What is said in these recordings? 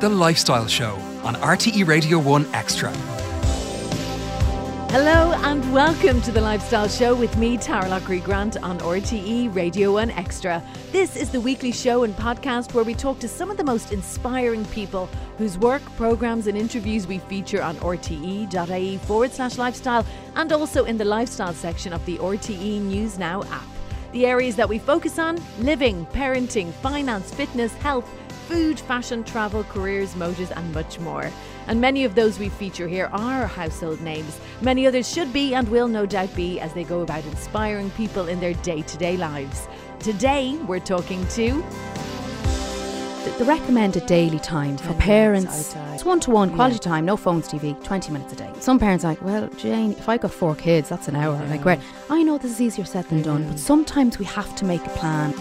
The Lifestyle Show on RTE Radio 1 Extra. Hello and welcome to the Lifestyle Show with me, Taragh Loughrey Grant on RTE Radio 1 Extra. This is the weekly show and podcast where we talk to some of the most inspiring people whose work, programmes, and interviews we feature on rte.ie forward slash lifestyle and also in the lifestyle section of the RTE News Now app. The areas that we focus on living, parenting, finance, fitness, health, food, fashion, travel, careers, motors, and much more. And many of those we feature here are household names. Many others should be and will no doubt be as they go about inspiring people in their day to day lives. Today, we're talking to. The recommended daily time for parents, it's one to one, quality time, no phones, TV, 20 minutes a day. Some parents are like, well, Jane, if I got four kids, that's an hour. Like, great. I know this is easier said than done, but mm. sometimes we have to make a plan.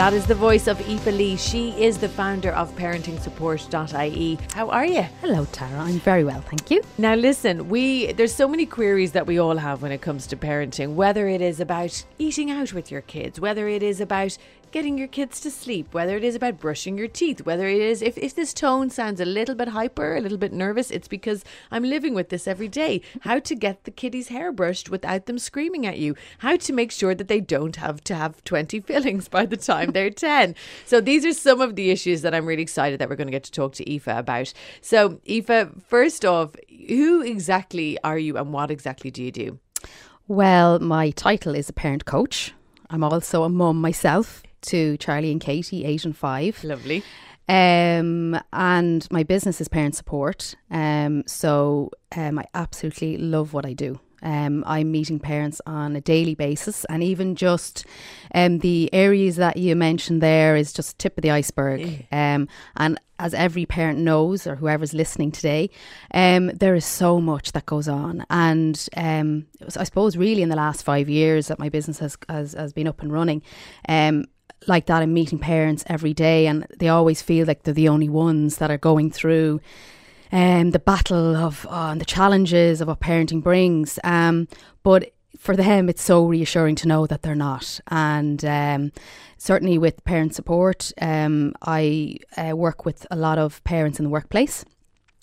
That is the voice of Aoife Lee. She is the founder of parentingsupport.ie. How are you? Hello, Taragh. I'm very well, thank you. Now listen, we there's so many queries that we all have when it comes to parenting, whether it is about eating out with your kids, whether it is about getting your kids to sleep, whether it is about brushing your teeth, whether it is if, if this tone sounds a little bit hyper, a little bit nervous, it's because I'm living with this every day. How to get the kiddies' hair brushed without them screaming at you. How to make sure that they don't have to have 20 fillings by the time they're 10. So these are some of the issues that I'm really excited that we're going to get to talk to Aoife about. So Aoife, first off, who exactly are you and what exactly do you do? Well, my title is a parent coach. I'm also a mum myself to Charlie and Katie, eight and five. Lovely. Um, and my business is parent support. Um, so um, I absolutely love what I do. Um, I'm meeting parents on a daily basis, and even just um, the areas that you mentioned there is just tip of the iceberg. Um, and as every parent knows, or whoever's listening today, um, there is so much that goes on. And um, I suppose really in the last five years that my business has has, has been up and running, um, like that I'm meeting parents every day and they always feel like they're the only ones that are going through um, the battle of uh, and the challenges of what parenting brings. Um, but for them, it's so reassuring to know that they're not. And um, certainly with parent support, um, I uh, work with a lot of parents in the workplace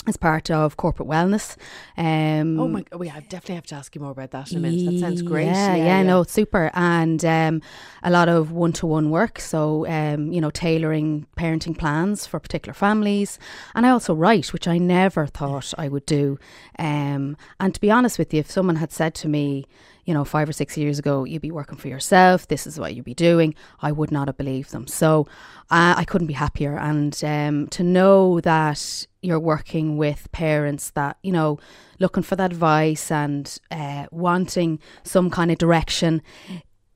as part of corporate wellness. Um, Oh my god, we have definitely have to ask you more about that in a minute. That sounds great. Yeah, yeah, no, it's super. And um, a lot of one to one work. So, um, you know, tailoring parenting plans for particular families. And I also write, which I never thought I would do. Um, and to be honest with you, if someone had said to me, you know, five or six years ago, you'd be working for yourself, this is what you'd be doing, I would not have believed them. So I couldn't be happier. And um, to know that you're working with parents that, you know, looking for that advice and uh, wanting some kind of direction,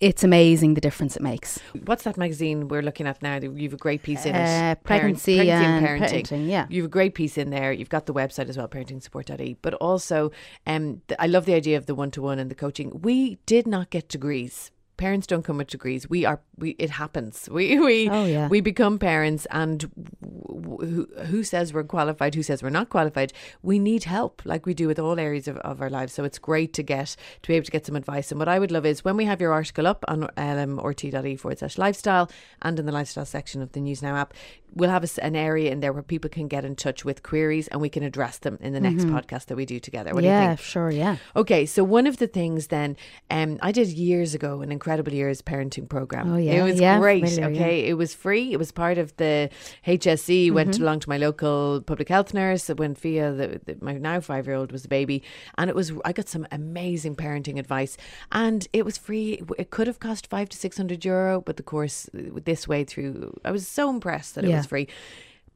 it's amazing the difference it makes. What's that magazine we're looking at now? You have a great piece in it. Uh, Parent- pregnancy, and parenting. Yeah. You have a gregreat piece in there. You've got the website as well, parentingsupport.ie. But also, um, th- I love the idea of the one to one and the coaching. We did not get degrees. Parents don't come with degrees. We are. We it happens. We we Oh, yeah. we become parents, and who who says we're qualified? Who says we're not qualified? We need help, like we do with all areas of, of our lives. So it's great to get to be able to get some advice. And what I would love is when we have your article up on um, rte.ie forward slash lifestyle and in the lifestyle section of the News Now app, we'll have a an area in there where people can get in touch with queries and we can address them in the next podcast that we do together. What do you Mm-hmm. yeah, think? sure, yeah. Okay, so one of the things then, um, I did years ago an incredible years parenting program. Oh, yeah, it was yeah, great. familiar, okay, it was free. It was part of the HSE. Went Mm-hmm. along to my local public health nurse when Fia, the, the, my now five year old, was a baby, and it was. I got some amazing parenting advice, and it was free. It could have cost five to six hundred euro, but the course this way through, I was so impressed that it Yeah. was free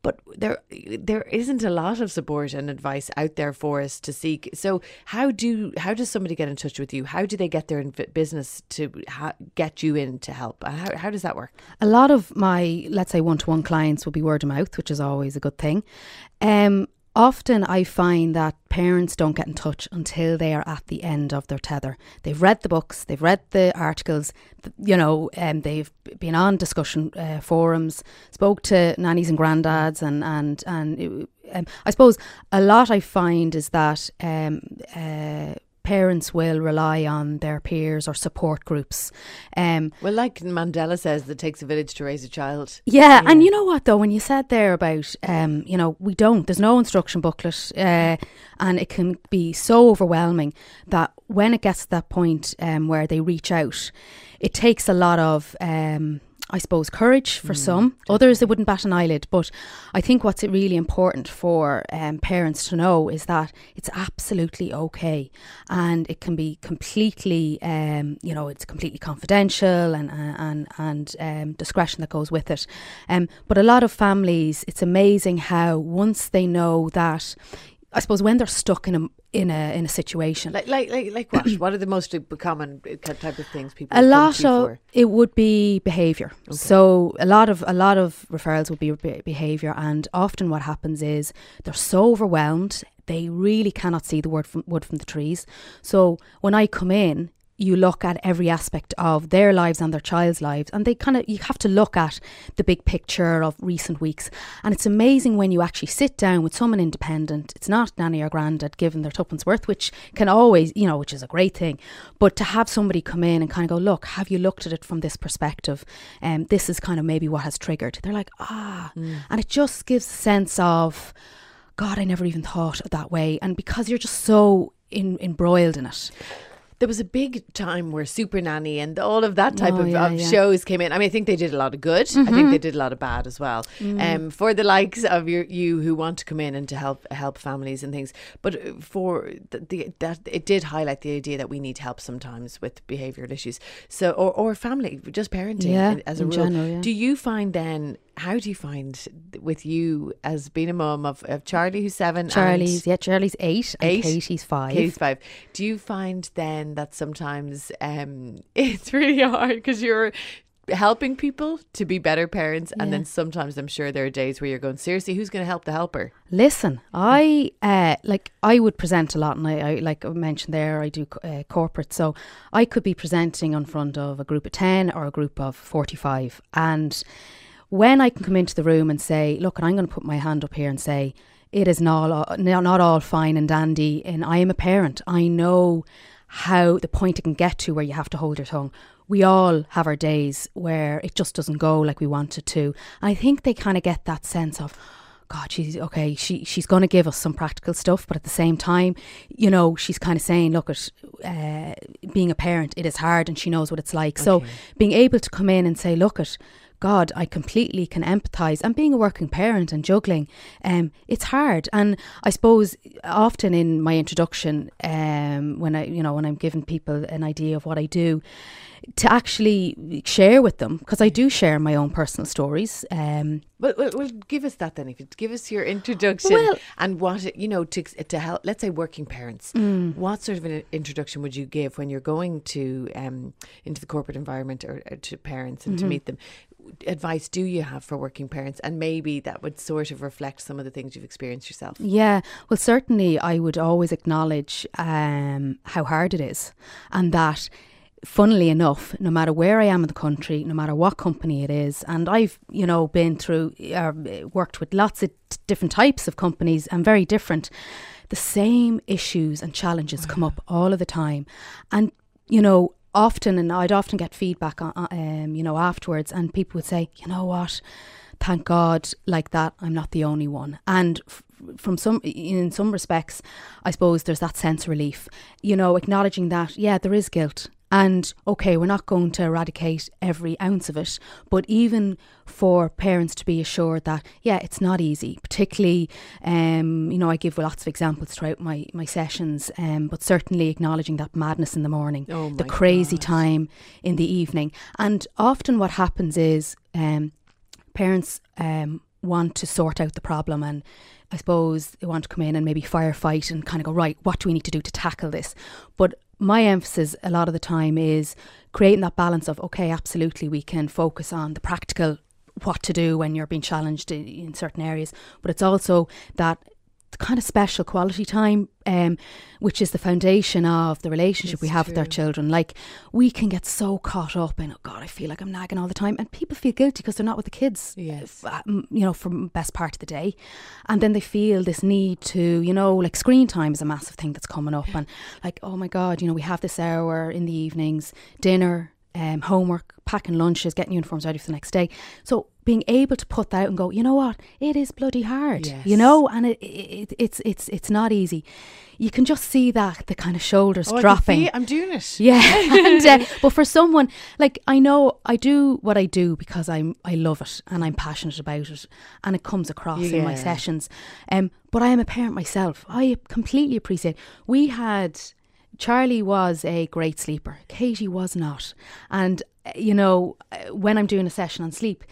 but there there isn't a lot of support and advice out there for us to seek. So how do how does somebody get in touch with you? How do they get their business to ha- get you in to help? How, how does that work? A lot of my, let's say, one to one clients will be word of mouth, which is always a good thing. Um, often I find that parents don't get in touch until they are at the end of their tether. They've read the books, they've read the articles, you know, and they've been on discussion uh, forums, spoke to nannies and granddads, and and and it- um, I suppose a lot I find is that um, uh, parents will rely on their peers or support groups. Um, well, like Mandela says, it takes a village to raise a child. Yeah, yeah. and you know what though, when you said there about, um, you know, we don't. There's no instruction booklet, uh, and it can be so overwhelming that when it gets to that point um, where they reach out, it takes a lot of. Um, I suppose, courage for mm, some. Definitely. Others, they wouldn't bat an eyelid. But I think what's really important for um, parents to know is that it's absolutely okay, and it can be completely, um, you know, it's completely confidential and and and um, discretion that goes with it. Um, but a lot of families, it's amazing how once they know that, I suppose when they're stuck in a in a in a situation like like like, like what what are the most common uh, type of things people a lot of for? it would be behavior okay. so a lot of a lot of referrals would be behavior and often what happens is they're so overwhelmed they really cannot see the wood from wood from the trees so when i come in you look at every aspect of their lives and their child's lives and they kind of you have to look at the big picture of recent weeks. And it's amazing when you actually sit down with someone independent it's not nanny or granddad giving their tuppence worth which can always you know which is a great thing but to have somebody come in and kind of go look have you looked at it from this perspective? And um, this is kind of maybe what has triggered. They're like ah. Mm. and it just gives a sense of god i never even thought of that way. And because you're just so in, embroiled in it there was a big time where Super Nanny and all of that type oh, of, yeah, of yeah. shows came in. I mean, I think they did a lot of good. Mm-hmm. I think they mm-hmm. did a lot of bad as well. Mm. Um, for the likes of your, you who want to come in and to help help families and things, but uh, for the, the, that it did highlight the idea that we need help sometimes with behavioural issues. So or or family, just parenting yeah, as a rule. General, Do you find then how do you find with you as being a mum of, of Charlie who's seven? Charlie's yeah, Charlie's eight, eight. Katie's five. Katie's five. Do you find then that sometimes um, it's really hard because you're helping people to be better parents and then sometimes i'm sure there are days where you're going seriously who's going to help the helper listen i uh like i would present a lot and i, I like i mentioned there i do uh, corporate so i could be presenting in front of a group of 10 or a group of 45 and when I can come into the room and say, look, and I'm going to put my hand up here and say, it is not, not all fine and dandy, and I am a parent. I know how the point it can get to where you have to hold your tongue. We all have our days where it just doesn't go like we want it to. And I think they kind of get that sense of, God, she's okay. She she's going to give us some practical stuff, but at the same time, you know, she's kind of saying, look, at uh, being a parent, it is hard, and she knows what it's like. Okay. So being able to come in and say, look, at God, I completely can empathise. And being a working parent and juggling, um, it's hard. And I suppose often in my introduction, um, when I, you know, when I'm giving people an idea of what I do, to actually share with them because I do share my own personal stories. Um, well, well, well, give us that then. If you give us your introduction well, and what you know to to help, let's say working parents, mm. what sort of an introduction would you give when you're going to um, into the corporate environment or, or to parents and mm-hmm. to meet them? Advice do you have for working parents? And maybe that would sort of reflect some of the things you've experienced yourself. Yeah well certainly i would always acknowledge um, how hard it is and that funnily enough, no matter where I am in the country, no matter what company it is, and I've, you know, been through, uh, worked with lots of t- different types of companies and very different, the same issues and challenges come up all of the time. And, you know, often, and I'd often get feedback, on, um, you know, afterwards, and people would say, you know what, thank God, like that, I'm not the only one. And f- from some, in some respects, I suppose there's that sense of relief, you know, acknowledging that, yeah, there is guilt. And okay, we're not going to eradicate every ounce of it, but even for parents to be assured that, yeah, it's not easy, particularly, um, you know, I give lots of examples throughout my, my sessions, um, but certainly acknowledging that madness in the morning, oh the crazy God. time in the evening. And often what happens is um, parents um, want to sort out the problem and I suppose they want to come in and maybe firefight and kind of go, right, what do we need to do to tackle this? But my emphasis a lot of the time is creating that balance of, okay, absolutely, we can focus on the practical what to do when you're being challenged in certain areas, but it's also that kind of special quality time, um, which is the foundation of the relationship It's we have with our children. Like we can get so caught up in, oh God, I feel like I'm nagging all the time, and people feel guilty because they're not with the kids. Yes. uh, you know, for best part of the day, and then they feel this need to, you know, like screen time is a massive thing that's coming up, and like, oh my God, you know, we have this hour in the evenings, dinner, um, homework, packing lunches, getting uniforms ready for the next day. So being able to put that out and go, you know what, it is bloody hard, you know, and it, it, it's it's it's not easy. You can just see that the kind of shoulders Oh, dropping. I'm doing it. Yeah, and, uh, but for someone like I know I do what I do because I'm I love it and I'm passionate about it, and it comes across in my sessions. Um, but I am a parent myself. I completely appreciate. We had Charlie was a great sleeper. Katie was not, and uh, you know uh, when I'm doing a session on sleep.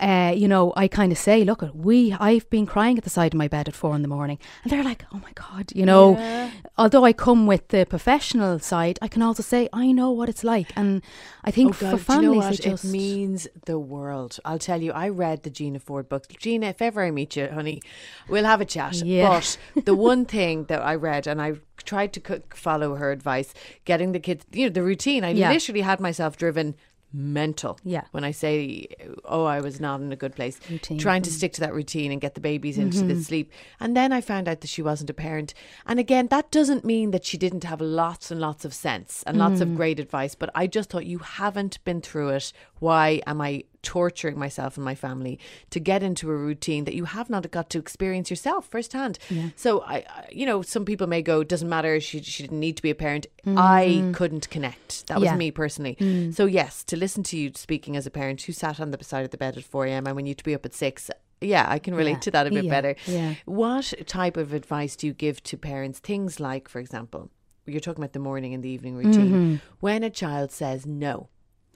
Uh, you know, I kind of say, look, we, I've been crying at the side of my bed at four in the morning, and they're like, oh my god, you know, Yeah. although I come with the professional side, I can also say I know what it's like, and I think Oh for God, you families, know it just means the world. I'll tell you. I read the Gina Ford book. Gina, if ever I meet you, honey, we'll have a chat. Yeah. But the one thing that I read, and I tried to follow her advice, getting the kids, you know, the routine. I Yeah. literally had myself driven mental. Yeah. When I say, oh, I was not in a good place, Routine. trying to stick to that routine and get the babies into Mm-hmm. the sleep. And then I found out that she wasn't a parent. And again, that doesn't mean that she didn't have lots and lots of sense and lots Mm. of great advice. But I just thought you haven't been through it. Why am I torturing myself and my family to get into a routine that you have not got to experience yourself firsthand? So I, you know, some people may go, doesn't matter. She she didn't need to be a parent. I couldn't connect. That was Mm-hmm. Yeah. Mm. me personally. So yes, to listen to you speaking as a parent who sat on the side of the bed at four a.m. and when you to be up at six. Yeah, I can relate Yeah. to that a bit Yeah. better. Yeah. What type of advice do you give to parents? Things like, for example, you're talking about the morning and the evening routine. Mm-hmm. When a child says no,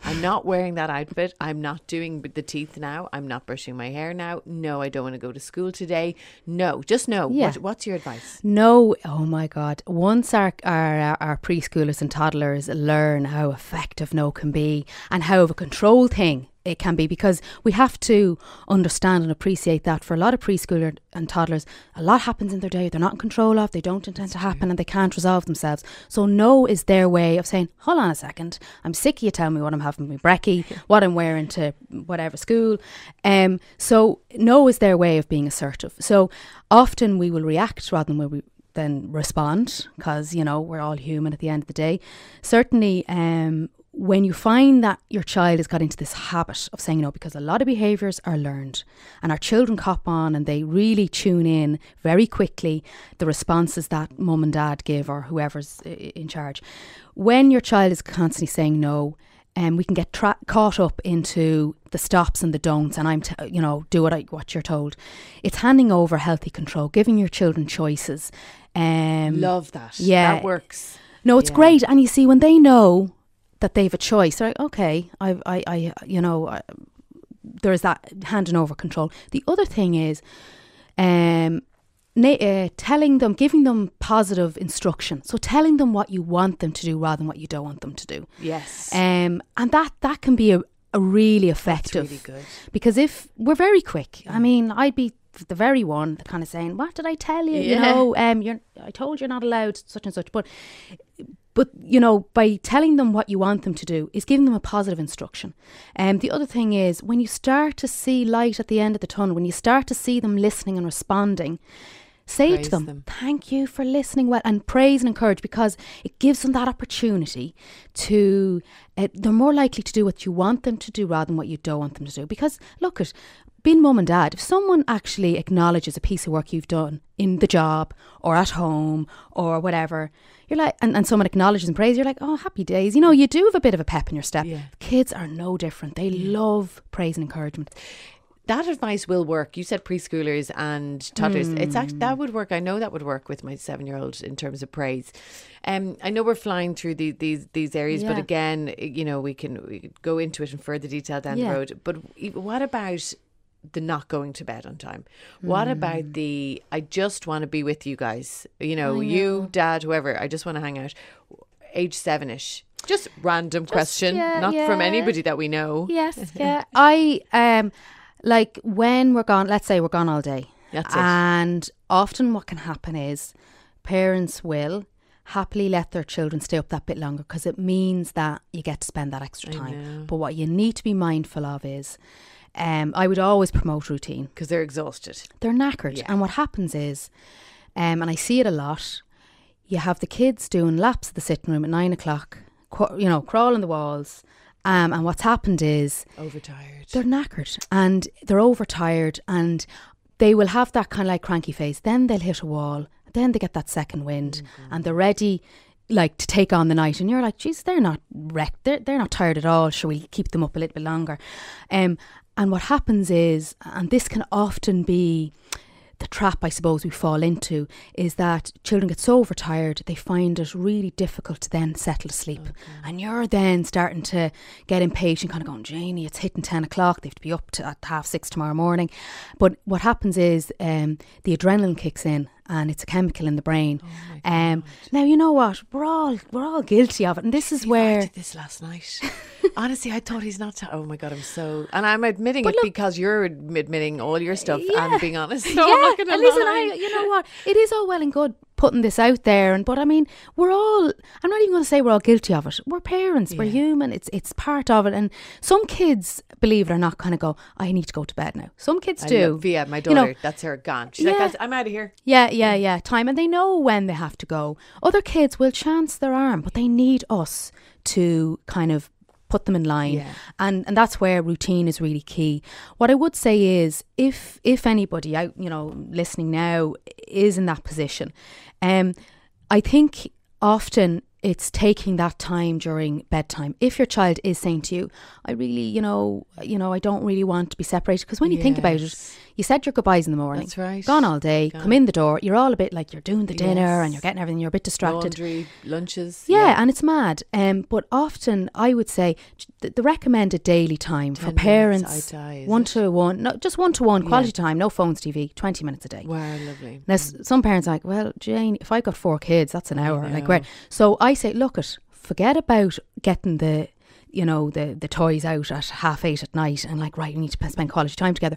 I'm not wearing that outfit. I'm not doing the teeth now. I'm not brushing my hair now. No, I don't want to go to school today. No, just no. Yeah. What, what's your advice? No, oh my God. Once our, our, uh, our preschoolers and toddlers learn how effective no can be and how of a control thing it can be, because we have to understand and appreciate that for a lot of preschoolers and toddlers, a lot happens in their day they're not in control of, they don't intend to happen, and they can't resolve themselves. So, no is their way of saying, hold on a second, I'm sick of you telling me what I'm having for my brekkie, what I'm wearing to whatever school. Um, so, no is their way of being assertive. So, often we will react rather than we then respond because you know we're all human at the end of the day certainly um when you find that your child has got into this habit of saying no because a lot of behaviors are learned and our children cop on and they really tune in very quickly the responses that mum and dad give or whoever's in charge when your child is constantly saying no um, we can get tra- caught up into the stops and the don'ts, and I'm, t- you know, do what I what you're told. It's handing over healthy control, giving your children choices. Um, Love that. yeah. That works. no, it's Yeah. great, and you see when they know that they have a choice, they're like, okay, I, I, I you know, I, there's that handing over control. The other thing is, um, na- uh, telling them, giving them positive instruction. So telling them what you want them to do rather than what you don't want them to do. Yes. Um, and that that can be a, a really That's effective really good. because if we're very quick, I mean, I'd be the very one kind of saying, "What did I tell you? You know, um, you're I told you're not allowed such and such." But but you know, by telling them what you want them to do is giving them a positive instruction. And um, the other thing is when you start to see light at the end of the tunnel, when you start to see them listening and responding. Say Praise to them, them. thank you for listening well, and praise and encourage because it gives them that opportunity to, uh, they're more likely to do what you want them to do rather than what you don't want them to do. Because look at being mum and dad, if someone actually acknowledges a piece of work you've done in the job or at home or whatever, you're like, and, and someone acknowledges and praise, you're like, oh, happy days. You know, you do have a bit of a pep in your step. Yeah. Kids are no different. They love praise and encouragement. that advice will work. You said preschoolers and toddlers. It's actually that would work. I know that would work with my seven year old in terms of praise. Um, I know we're flying through the, these these areas, but again, you know, we can we go into it in further detail down Yeah. the road. But what about the not going to bed on time? What about the I just want to be with you guys? You know, you, dad, whoever. I just want to hang out. Age seven ish. Just random question, yeah, not from anybody that we know. Yes, yeah. I um like when we're gone. Let's say we're gone all day. That's it. And often what can happen is parents will happily let their children stay up that bit longer because it means that you get to spend that extra time. But what you need to be mindful of is um, I would always promote routine. Because they're exhausted. They're knackered. And what happens is, um, and I see it a lot, you have the kids doing laps of the sitting room at nine o'clock, qu- you know, crawling the walls. Um, and what's happened is Overtired. they're knackered and they're overtired and they will have that kind of like cranky face. Then they'll hit a wall. Then they get that second wind and they're ready like to take on the night. And you're like, geez, they're not wrecked. They're, they're not tired at all. Shall we keep them up a little bit longer? Um, and what happens is, and this can often be the trap I suppose we fall into is that children get so overtired they find it really difficult to then settle to sleep. And you're then starting to get impatient, kind of going, Janie, it's hitting 10 o'clock, they have to be up to at half six tomorrow morning. But what happens is um, the adrenaline kicks in and it's a chemical in the brain. um, now you know what? We're all we're all guilty of it. And this is I where did this last night. Honestly, I thought he's not. Oh my god, I'm so. And I'm admitting But it look- because you're admitting all your stuff Yeah. and being honest. So yeah, I'm not listen. I, you know what? It is all well and good putting this out there, and but I mean, we're all. I'm not even going to say we're all guilty of it. We're parents. We're human. It's it's part of it. And some kids, believe it or not, kind of go, "I need to go to bed now." Some kids I do. love Via, my You daughter, know, that's her gone. She's Yeah. that's, I'm out of here. Yeah, yeah, yeah. Time, and they know when they have to go. Other kids will chance their arm, but they need us to kind of put them in line, Yeah. and and that's where routine is really key. What I would say is, if if anybody out, you know, listening now is in that position, um, I think often it's taking that time during bedtime. If your child is saying to you, "I really, you know, you know, I don't really want to be separated," because when you think about it, Yes. You said your goodbyes in the morning. That's right. Gone all day. Gone. Come in the door. You're all a bit like you're doing the dinner Yes. and you're getting everything. You're a bit distracted. Laundry, lunches. Yeah, and it's mad. Um, but often I would say the, the recommended daily time 10 for parents, die, one it? to one, no, just one to one, quality time, no phones, TV, twenty minutes a day. Wow, lovely. Now, s- some parents are like, well, Jane, if I got four kids, that's an hour. Like, where? So I say, look, it, forget about getting the, you know, the the toys out at half eight at night and like, right, we need to spend quality time together.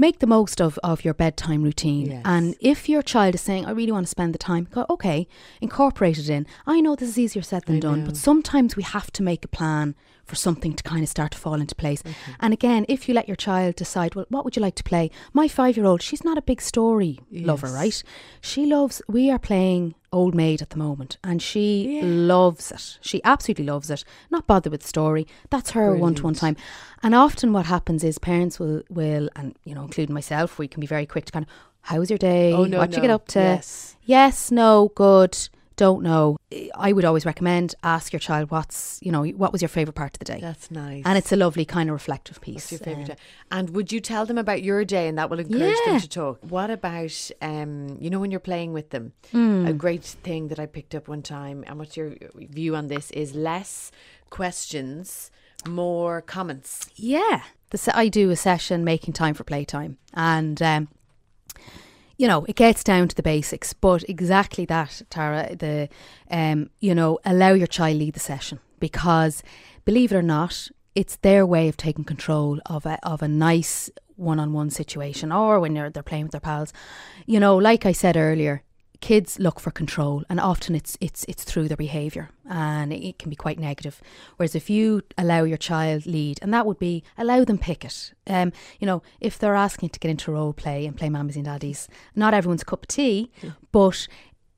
Make the most of, of your bedtime routine. Yes. And if your child is saying, I really want to spend the time, go, okay, incorporate it in. I know this is easier said than I done, know. but sometimes we have to make a plan for something to kind of start to fall into place. Mm-hmm. And again, if you let your child decide, well, what would you like to play? My five year old, she's not a big story lover, right? She loves, we are playing Old Maid at the moment, and she loves it. She absolutely loves it. Not bothered with the story. That's her one to one time. And often what happens is parents will, will, and you know, including myself, we can be very quick to kind of, how's your day? Oh, no, what you get up to? Yes. Yes, no, good, don't know. I would always recommend ask your child what's, you know, what was your favourite part of the day? That's nice. and it's a lovely kind of reflective piece. What's your favourite Um, day? And would you tell them about your day and that will encourage Yeah. them to talk? What about, um, you know, when you're playing with them? Hmm. A great thing that I picked up one time, and what's your view on this, is less questions, more comments. Yeah, the se- I do a session making time for playtime, and um, you know it gets down to the basics. But exactly that, Taragh. The um, you know allow your child lead the session because believe it or not, it's their way of taking control of a of a nice one-on-one situation, or when they're they're playing with their pals. You know, like I said earlier, kids look for control and often it's it's it's through their behavior and it, can be quite negative. Whereas if you allow your child lead and that would be allow them pick it. Um you know if they're asking to get into role play and play mammies and daddies not everyone's cup of tea but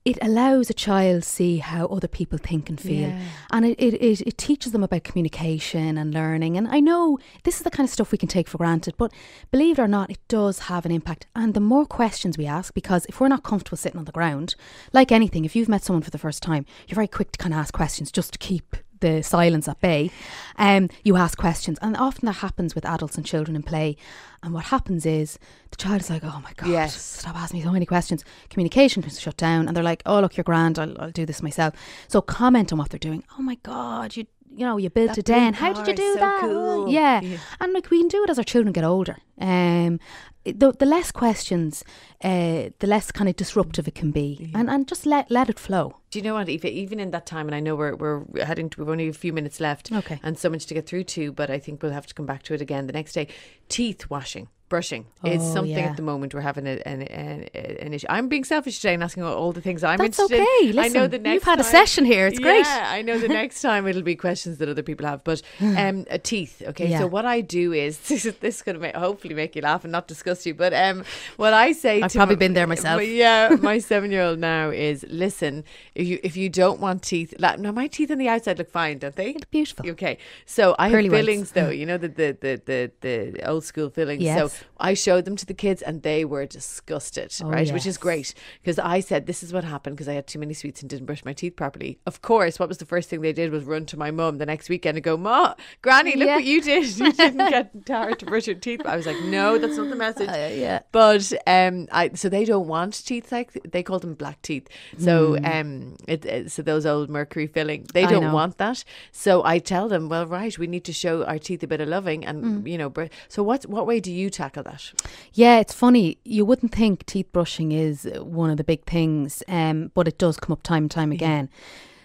it allows a child see how other people think and feel. Yeah. and it, it, it, it teaches them about communication and learning. And i know this is the kind of stuff we can take for granted but believe it or not it does have an impact. And the more questions we ask because if we're not comfortable sitting on the ground like anything if you've met someone for the first time you're very quick to kind of ask questions just to keep the silence at bay um, you ask questions. And often that happens with adults and children in play. And what happens is the child is like oh my god Yes. stop asking me so many questions. Communication can shut down. And they're like oh look you're grand. I'll, I'll do this myself. So comment on what they're doing. Oh my god you you know you built That a den. how did you do so that? cool. yeah. Yeah. and like we can do it as our children get older Um, the the less questions, uh, the less kind of disruptive it can be, and and just let let it flow. Do you know what? Aoife, even in that time, and I know we're we're heading to, we've only a few minutes left, Okay. and so much to get through to, but I think we'll have to come back to it again the next day. Teeth washing, brushing is Oh, something yeah. at the moment we're having a, an, an, an issue. I'm being selfish today and asking all the things I'm That's interested okay. in. I know Listen, the next you've had a session here. It's great. Yeah, I know the next time it'll be questions that other people have, but um, teeth. Okay, Yeah. so what I do is this is going to make, make you laugh and not disgust you, but um, what I say I've probably my- been there myself. my- yeah, my seven year old now is listen. If you if you don't want teeth, like, now my teeth on the outside look fine, don't they? look beautiful. Okay, so I have fillings though. You know the the the the, the old school fillings. Yes. So I showed them to the kids and they were disgusted, Oh, right? Which is great because I said this is what happened because I had too many sweets and didn't brush my teeth properly. Of course, what was the first thing they did was run to my mum the next weekend and go, "Ma, Granny, look Yeah. what you did! You didn't get Taragh to brush her teeth." I was like, "No, that's not the message." Uh, yeah. But um, I so they don't want teeth like they call them black teeth. So um, it, it- so those old mercury filling they. I don't know. want that. So I tell them, well, right, we need to show our teeth a bit of loving, and Hmm. you know. br- So what what way do you tackle that? Yeah, it's funny. You wouldn't think teeth brushing is one of the big things, um, but it does come up time and time again.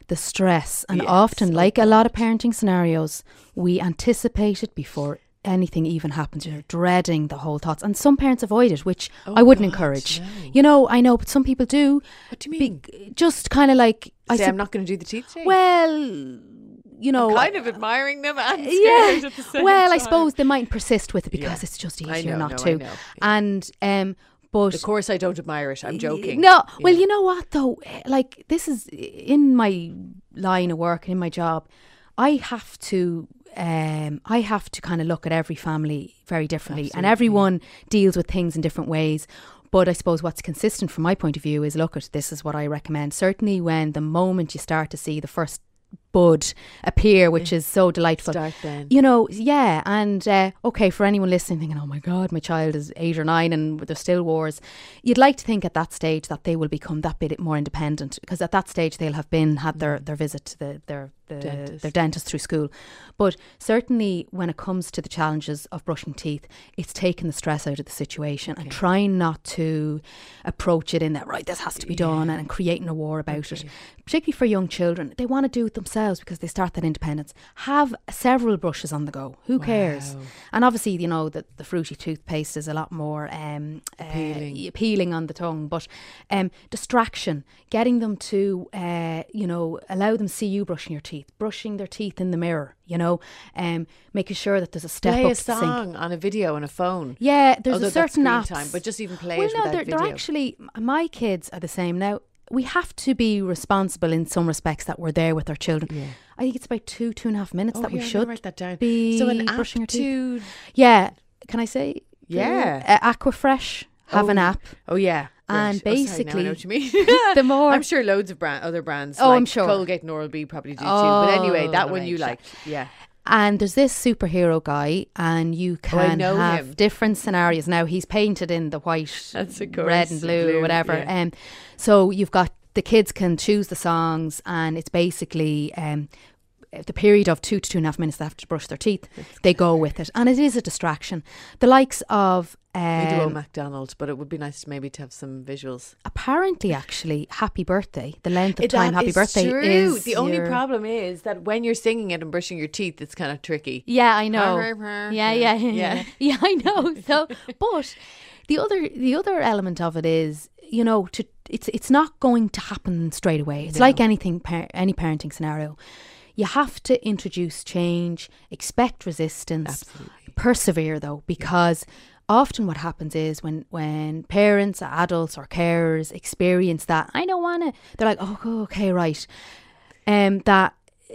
The stress, and Yes, often, like a lot of parenting scenarios, we anticipate it before anything even happens. You're dreading the whole thoughts, and some parents avoid it, which I wouldn't Oh God, encourage. no. You know, I know, but some people do. What do you Be- mean? just kind of like I Say I'm not going to do the teeth today. Well, you know, kind of admiring them and scared yeah. the same Well, I suppose they might persist with it because Yeah. it's just easier know, not no, to. know. And um, but Of course, I don't admire it. I'm joking. no, well, you know what though? Like this is in my line of work, and in my job. I have to, um, I have to kind of look at every family very differently, and everyone deals with things in different ways. But I suppose what's consistent from my point of view is look at this is what I recommend. Certainly, when the moment you start to see the first bud appear, which is so delightful. You know, yeah, and uh, okay, for anyone listening, thinking, "Oh my God, my child is eight or nine, and there's still wars," you'd like to think at that stage that they will become that bit more independent, because at that stage they'll have been had their, their visit to the, their the, Dentist. their dentist through school. But certainly, when it comes to the challenges of brushing teeth, it's taking the stress out of the situation and trying not to approach it in that right. This has to be done, and creating a war about it. Particularly for young children, they want to do it themselves because they start that independence. Have several brushes on the go. Who cares? And obviously, you know that the fruity toothpaste is a lot more um, Appealing. uh, appealing on the tongue. But um, distraction, getting them to, uh, you know, allow them to see you brushing your teeth, brushing their teeth in the mirror. You know, um, making sure that there's a step Play up a to the sink. song on a video on a phone. Yeah, there's Although a certain apps. time, but just even play well, it no, they're, they're actually my kids are the same now. We have to be responsible in some respects that we're there with our children. Yeah. I think it's about two, two and a half minutes Oh, that we yeah, should write that down. be so an app brushing our teeth. to Yeah, can I say? Yeah. uh, Aquafresh have an Oh, app. Oh yeah, And basically, Oh, sorry, now I know what you mean. The more I'm sure loads of brand, other brands. Oh, like I'm sure. Colgate and Oral B probably do too. But anyway, Oh, that one you range, yeah. liked. Yeah. And there's this superhero guy, and you Oh, can know have him. different scenarios. Now he's painted in the white, That's red and blue, blue, or whatever. yeah. Um, so you've got the kids can choose the songs, and it's basically um, the period of two to two and a half minutes they have to brush their teeth. they go with it, and it is a distraction. The likes of I do own um, McDonald's, but it would be nice maybe to have some visuals. apparently, actually, happy birthday. The length of It- time happy is birthday true. is. the only your- problem is that when you're singing it and brushing your teeth, it's kind of tricky. Yeah, I know. yeah, yeah, yeah, Yeah. yeah. Yeah, I know. So, but the other the other element of it is, you know, to it's it's not going to happen straight away. It's like anything, par- any parenting scenario. You have to introduce change, expect resistance, Absolutely. persevere though, because often what happens is when when parents, adults, or carers experience that, I don't want to. They're like, oh, okay, right. Um, that uh,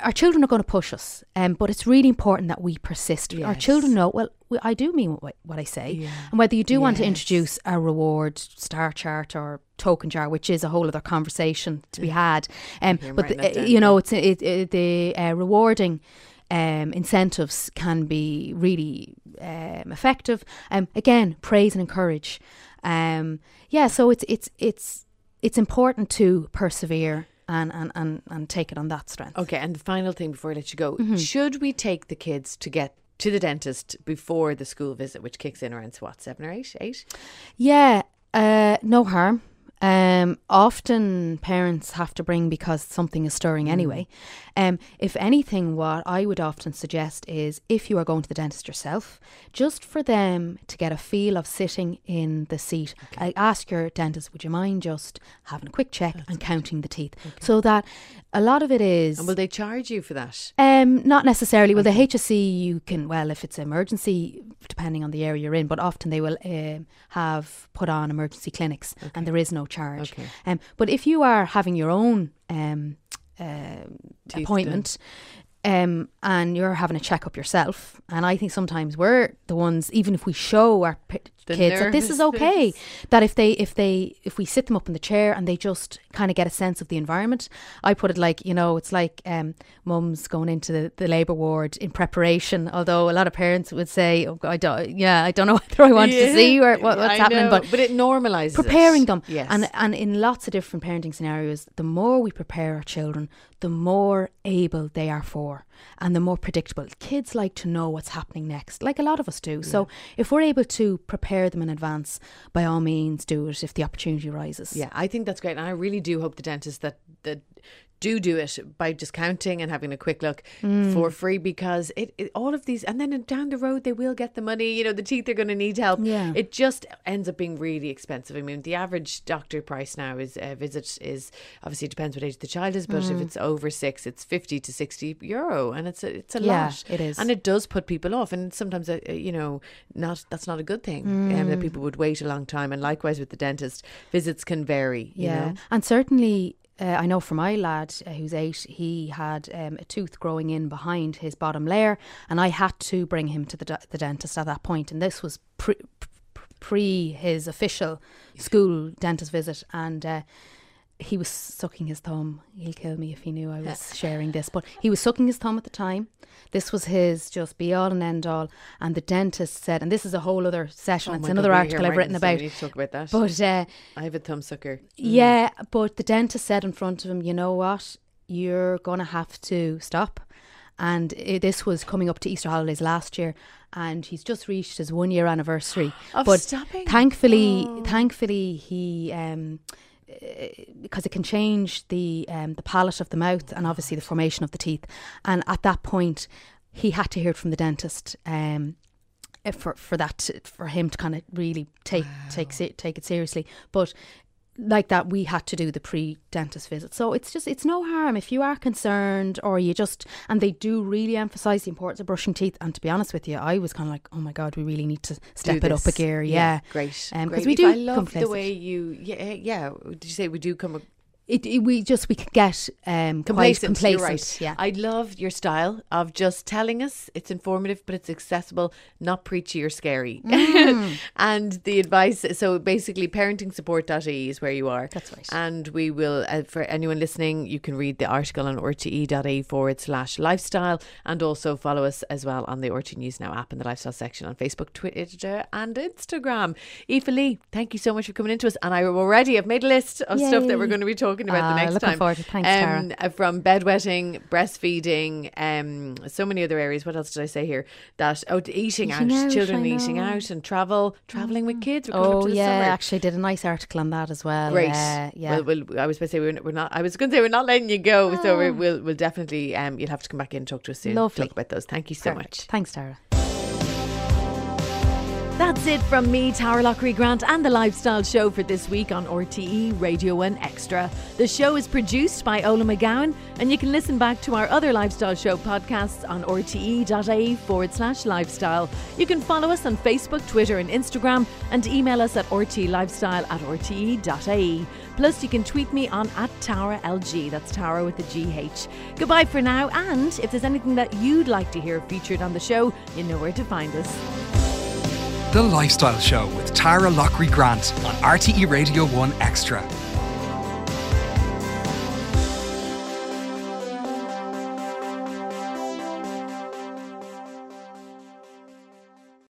our children are going to push us, um, but it's really important that we persist. Our children know. Well, we- I do mean what, what I say, Yeah. and whether you do want to introduce a reward star chart or token jar, which is a whole other conversation to be had. Um, but the, uh, you know, it's it, it, the uh, rewarding. Um, incentives can be really um, effective. Um, again, praise and encourage. Um, yeah, so it's it's it's it's important to persevere and and, and, and take it on that strength. Okay, and the final thing before I let you go, Mm-hmm. should we take the kids to get to the dentist before the school visit, which kicks in around what seven or eight, eight. Yeah, uh, no harm. Um, often parents have to bring because something is stirring anyway. Um, if anything, what I would often suggest is if you are going to the dentist yourself, just for them to get a feel of sitting in the seat, I ask your dentist, would you mind just having a quick check and counting the teeth, so that a lot of it is. And will they charge you for that? Um, not necessarily. Well, the HSE you can well if it's emergency, depending on the area you're in. But often they will um have put on emergency clinics, and there is no charge. Okay. Um, but if you are having your own um, um Teeth appointment. Um, and you're having a checkup yourself, and I think sometimes we're the ones, even if we show our p- The kids that this is okay, that if they if they if we sit them up in the chair and they just kind of get a sense of the environment i put it like you know it's like um mums going into the, the labor ward in preparation although a lot of parents would say oh i don't yeah i don't know whether i want to see or what, what's I happening know, but but it normalizes it. preparing them. Yes. and and in lots of different parenting scenarios the more we prepare our children the more able they are for and the more predictable. Kids like to know what's happening next like a lot of us do. So if we're able to prepare them in advance by all means do it if the opportunity arises. Yeah, I think that's great, and I really do hope the dentist that that do do it by just counting and having a quick look Mm. for free because it, it all of these and then down the road they will get the money you know the teeth are going to need help Yeah. it just ends up being really expensive i mean the average doctor price now is a visit is obviously depends what age the child is but Mm. if it's over six it's 50 to 60 euro and it's a it's a Yeah, lot it is. and it does put people off and sometimes uh, uh, you know not that's not a good thing um, Mm. that people would wait a long time and likewise with the dentist visits can vary you Yeah, know and certainly. Uh, I know for my lad uh, who's eight, he had um, a tooth growing in behind his bottom layer, and I had to bring him to the, d- the dentist at that point, and this was pre, pre his official school dentist visit, and uh, he was sucking his thumb. He'll kill me if he knew I was sharing this, but he was sucking his thumb at the time. This was his just be all and end all, and the dentist said, and this is a whole other session. Oh it's another God, article I've written about. need to talk about that. But uh, I have a thumb sucker. yeah, but the dentist said in front of him, you know what? You're going to have to stop. And it, this was coming up to Easter holidays last year, and he's just reached his one year anniversary. Of but stopping? thankfully, Oh. thankfully, he um, because it can change the um, the palate of the mouth and obviously the formation of the teeth. And at that point, he had to hear it from the dentist. Um, for for that for him to kind of really take take se- take it seriously but like that we had to do the pre dentist visit so it's just it's no harm if you are concerned or you just and they do really emphasize the importance of brushing teeth and to be honest with you I was kind of like oh my god we really need to step it up a gear yeah, great. Um, 'cause great. we do I love the way you. Yeah, yeah. Did you say we do come? It, it- we just we could get um quite complacent. complacent right. yeah I love your style of just telling us it's informative, but it's accessible, not preachy or scary. Mm. and the advice. So basically, parentingsupport.ie is where you are. That's right. And we will, uh, for anyone listening, you can read the article on rte.ie forward slash lifestyle and also follow us as well on the RT News Now app in the lifestyle section on Facebook, Twitter, and Instagram. Aoife Lee, thank you so much for coming into us. And I already have made a list of stuff that we're going to be talking about Ah, the next looking time. forward to. Thanks, Taragh. uh, from bedwetting, breastfeeding, um, so many other areas. What else did I say here? That oh, eating, Eating out, out, children eating out, and travel, traveling with kids. Coming up oh yeah summer. actually did a nice article on that as well Great. yeah yeah Well, we'll, I was going to say we're, we're not. I was going to say we're not letting you go. So Oh. we we'll we'll definitely. Um, you'll have to come back in and talk to us soon. Lovely. Talk about those. Thank you so Perfect. much. thanks Taragh That's it from me, Taragh Loughrey Grant, and the Lifestyle Show for this week on RTE Radio 1 Extra. The show is produced by Orla McGowan, and you can listen back to our other Lifestyle Show podcasts on rte.ie forward slash lifestyle. You can follow us on Facebook, Twitter, and Instagram, and email us at rtlifestyle at rte.ie. Plus, you can tweet me on at Tara LG. That's Tara with the GH. Goodbye for now, and if there's anything that you'd like to hear featured on the show, you know where to find us. The Lifestyle Show with Taragh Loughrey Grant on RTE Radio 1 Extra.